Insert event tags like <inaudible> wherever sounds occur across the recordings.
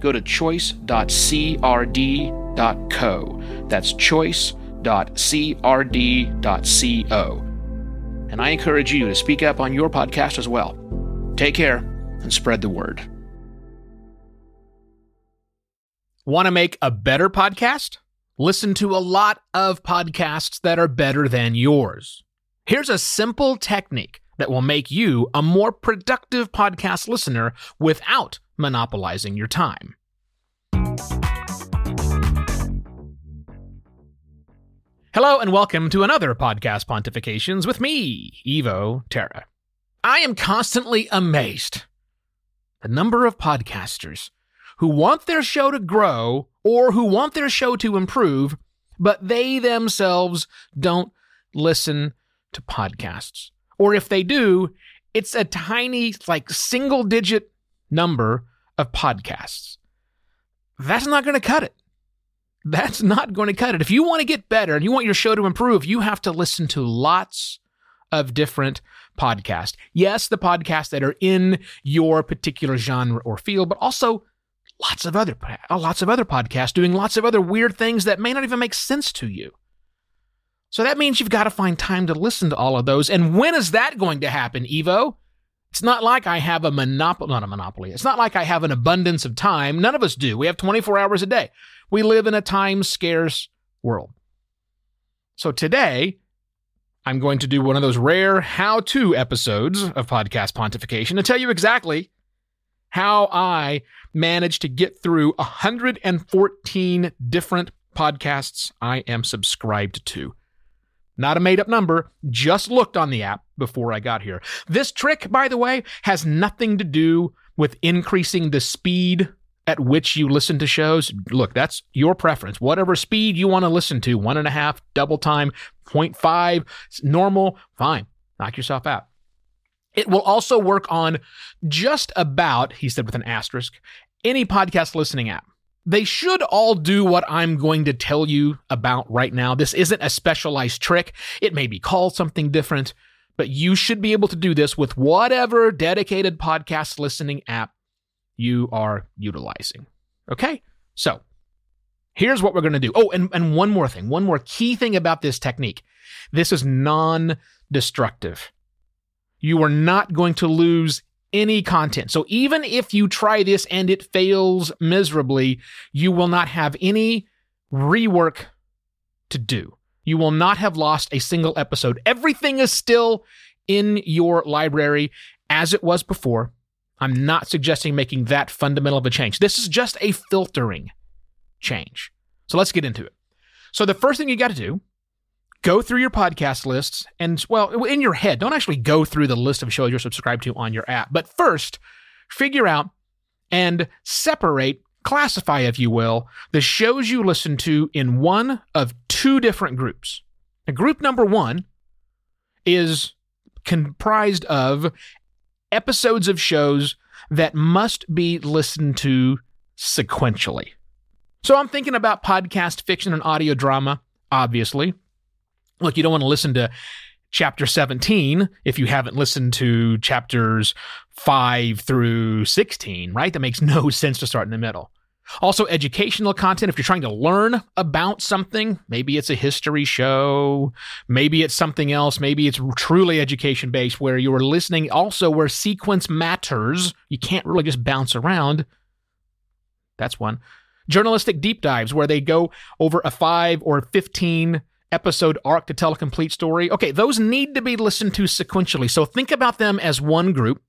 go to choice.crd.co. That's choice.crd.co. And I encourage you to speak up on your podcast as well. Take care and spread the word. Want to make a better podcast? Listen to a lot of podcasts that are better than yours. Here's a simple technique that will make you a more productive podcast listener without monopolizing your time. Hello and welcome to another podcast pontifications with me, Evo Terra. I am constantly amazed the number of podcasters who want their show to grow or who want their show to improve, but they themselves don't listen to podcasts. Or if they do, it's a tiny, like single digit number of podcasts. That's not going to cut it. That's not going to cut it. If you want to get better and you want your show to improve, you have to listen to lots of different podcasts. Yes, the podcasts that are in your particular genre or field, but also lots of other uh, lots of other podcasts doing lots of other weird things that may not even make sense to you. So that means you've got to find time to listen to all of those. And when is that going to happen, Evo? It's not like I have a monopoly, not a monopoly. It's not like I have an abundance of time. None of us do. We have 24 hours a day. We live in a time scarce world. So today, I'm going to do one of those rare how to episodes of Podcast Pontification to tell you exactly how I managed to get through 114 different podcasts I am subscribed to. Not a made up number, just looked on the app before I got here. This trick, by the way, has nothing to do with increasing the speed at which you listen to shows. Look, that's your preference. Whatever speed you want to listen to, one and a half, double time, 0.5, normal, fine. Knock yourself out. It will also work on just about, he said with an asterisk, any podcast listening app. They should all do what I'm going to tell you about right now. This isn't a specialized trick. It may be called something different, but you should be able to do this with whatever dedicated podcast listening app you are utilizing. Okay? So, here's what we're going to do. Oh, and, and one more thing, one more key thing about this technique this is non destructive. You are not going to lose any content. So even if you try this and it fails miserably, you will not have any rework to do. You will not have lost a single episode. Everything is still in your library as it was before. I'm not suggesting making that fundamental of a change. This is just a filtering change. So let's get into it. So the first thing you got to do go through your podcast lists and, well, in your head, don't actually go through the list of shows you're subscribed to on your app, but first figure out and separate, classify, if you will, the shows you listen to in one of two different groups. And group number one is comprised of episodes of shows that must be listened to sequentially. So I'm thinking about podcast fiction and audio drama, obviously look, you don't want to listen to chapter 17 if you haven't listened to chapters 5 through 16, right? That makes <laughs> no sense to start in the middle. Also, educational content. If you're trying to learn about something, maybe it's a history show, maybe it's something else, maybe it's truly education based where you are listening also where sequence matters. You can't really just bounce around. That's one. Journalistic deep dives where they go over a 5 or 15 episode arc to tell a complete story. Okay, those need to be listened to sequentially. So think about them as one group.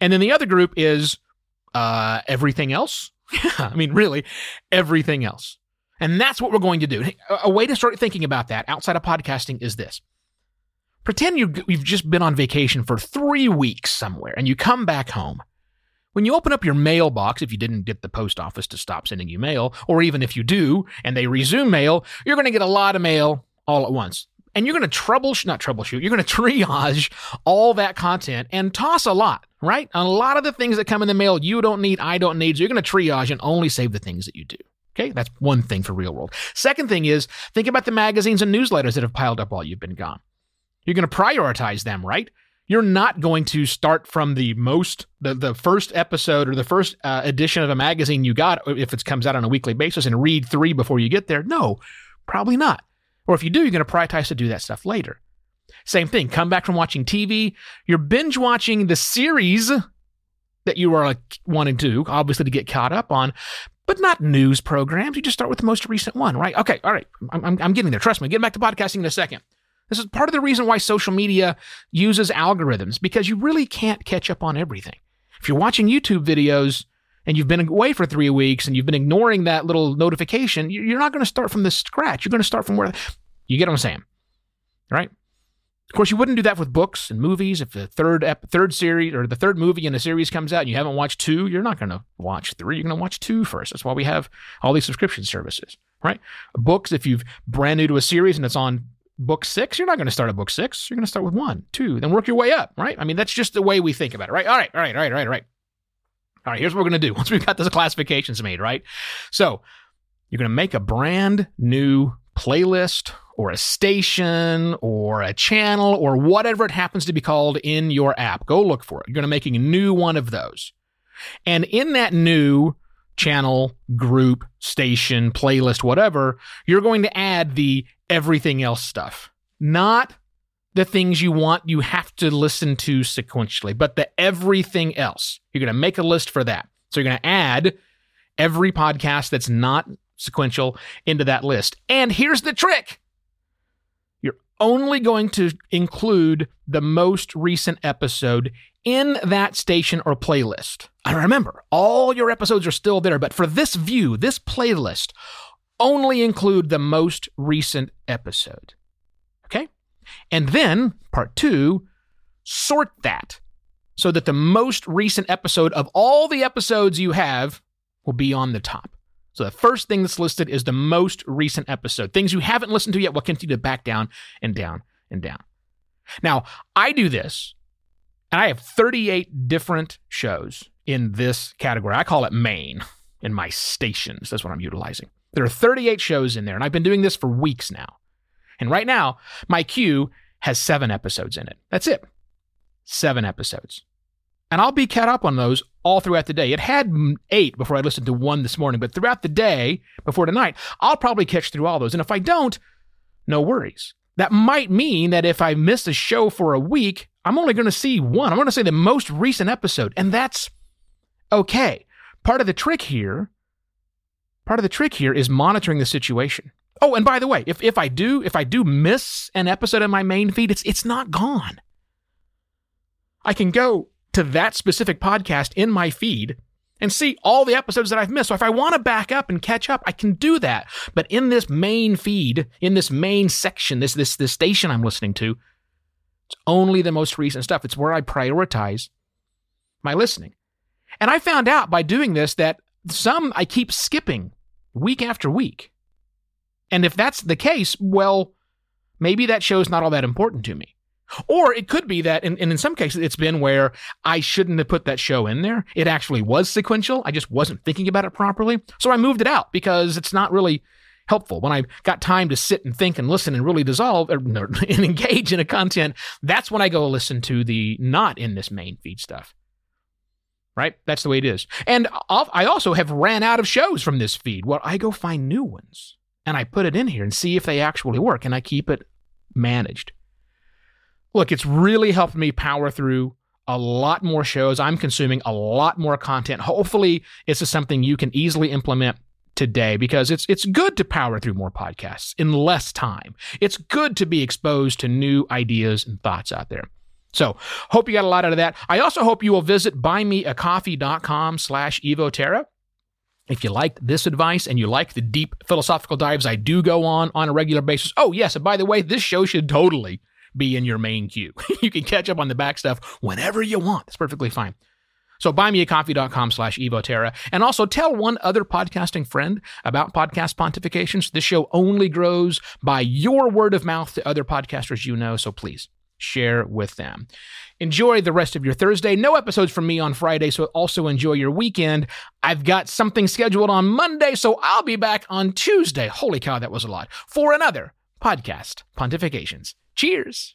And then the other group is uh, everything else. <laughs> I mean, really, everything else. And that's what we're going to do. A way to start thinking about that outside of podcasting is this. Pretend you, you've just been on vacation for three weeks somewhere and you come back home. When you open up your mailbox, if you didn't get the post office to stop sending you mail, or even if you do and they resume mail, you're going to get a lot of mail all at once. And you're going to troubleshoot, not troubleshoot, you're going <laughs> to triage all that content and toss a lot, right? A lot of the things that come in the mail you don't need, I don't need. So you're going to triage and only save the things that you do. Okay, that's one thing for real world. Second thing is think about the magazines and newsletters that have piled up while you've been gone. You're going to prioritize them, right? You're not going to start from the most, the, the first episode or the first uh, edition of a magazine you got, if it comes out on a weekly basis, and read three before you get there. No, probably not. Or if you do, you're going to prioritize to do that stuff later. Same thing. Come back from watching TV. You're binge watching the series that you are like wanting to, obviously, to get caught up on, but not news programs. You just start with the most recent one, right? Okay, all right. I'm, I'm, I'm getting there. Trust me. Getting back to podcasting in a second. This is part of the reason why social media uses algorithms because you really can't catch up on everything. If you're watching YouTube videos and you've been away for three weeks and you've been ignoring that little notification, you're not going to start from the scratch. You're going to start from where you get what I'm saying, right? Of course, you wouldn't do that with books and movies. If the third ep- third series or the third movie in a series comes out and you haven't watched two, you're not going to watch three. You're going to watch two first. That's why we have all these subscription services, right? Books, if you've brand new to a series and it's on book six, you're not going to start at book six. You're going to start with one, two, then work your way up, right? I mean, that's just the way we think about it, right? All right, all right, all right, all right, all right. All right, here's what we're going to do <laughs> once we've got those classifications made, right? So you're going to make a brand new playlist or a station or a channel or whatever it happens to be called in your app. Go look for it. You're going to make a new one of those. And in that new channel, group, station, playlist, whatever, you're going to add the everything else stuff. Not the things you want you have to listen to sequentially, but the everything else. You're going to make a list for that. So you're going to add every podcast that's not sequential into that list. And here's the trick you're only going to include the most recent episode in that station or playlist. And remember, all your episodes are still there, but for this view, this playlist, only include the most recent episode. Okay? And then, part two, sort that so that the most recent episode of all the episodes you have will be on the top. So the first thing that's listed is the most recent episode. Things you haven't listened to yet will continue to back down and down and down. Now, I do this, and I have 38 different shows in this category. I call it main in my stations. That's what I'm utilizing. There are 38 shows in there, and I've been doing this for weeks now. And right now, my queue has seven episodes in it. That's it. Seven episodes. And I'll be caught up on those all throughout the day. It had eight before I listened to one this morning, but throughout the day, before tonight, I'll probably catch through all those. And if I don't, no worries. That might mean that if I miss a show for a week, I'm only going to see one. I'm going to say the most recent episode, and that's okay. Part of the trick here, part of the trick here is monitoring the situation. Oh, and by the way, if, if I do if I do miss an episode in my main feed, it's it's not gone. I can go to that specific podcast in my feed and see all the episodes that I've missed. So if I want to back up and catch up, I can do that. But in this main feed, in this main section, this this this station I'm listening to, it's only the most recent stuff. It's where I prioritize my listening. And I found out by doing this that some I keep skipping week after week. And if that's the case, well, maybe that show's not all that important to me. Or it could be that, and, and, in some cases, it's been where I shouldn't have put that show in there. It actually was sequential. I just wasn't thinking about it properly. So I moved it out because it's not really helpful. When I got time to sit and think and listen and really dissolve or, er, <laughs> and engage in a content, that's when I go listen to the not in this main feed stuff. Right? That's the way it is. And I also have ran out of shows from this feed. Well, I go find new ones and I put it in here and see if they actually work and I keep it managed. Look, it's really helped me power through a lot more shows. I'm consuming a lot more content. Hopefully, this is something you can easily implement today because it's it's good to power through more podcasts in less time. It's good to be exposed to new ideas and thoughts out there. So hope you got a lot out of that. I also hope you will visit buymeacoffee.com slash evoterra. If you like this advice and you like the deep philosophical dives I do go on on a regular basis. Oh, yes. And by the way, this show should totally be in your main queue. <laughs> you can catch up on the back stuff whenever you want. That's perfectly fine. So buymeacoffee.com slash evoterra. And also tell one other podcasting friend about Podcast Pontifications. This show only grows by your word of mouth to other podcasters you know. So please share with them. Enjoy the rest of your Thursday. No episodes from me on Friday, so also enjoy your weekend. I've got something scheduled on Monday, so I'll be back on Tuesday. Holy cow, that was a lot. For another podcast, Pontifications. Cheers.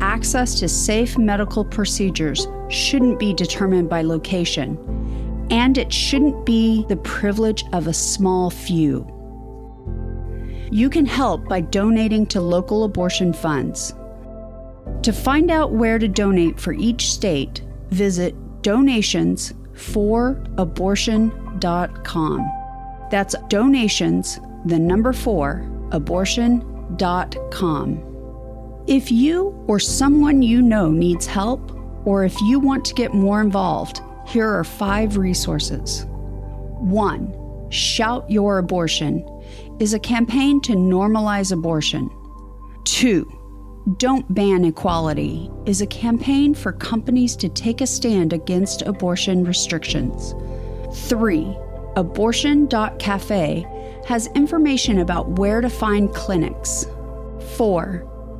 access to safe medical procedures shouldn't be determined by location, and it shouldn't be the privilege of a small few. You can help by donating to local abortion funds. To find out where to donate for each state, visit donations for donationsforabortion.com. That's donations, the number four, abortion.com. If you or someone you know needs help, or if you want to get more involved, here are five resources. 1. Shout Your Abortion is a campaign to normalize abortion. 2. Don't Ban Equality is a campaign for companies to take a stand against abortion restrictions. 3. Abortion.cafe has information about where to find clinics. 4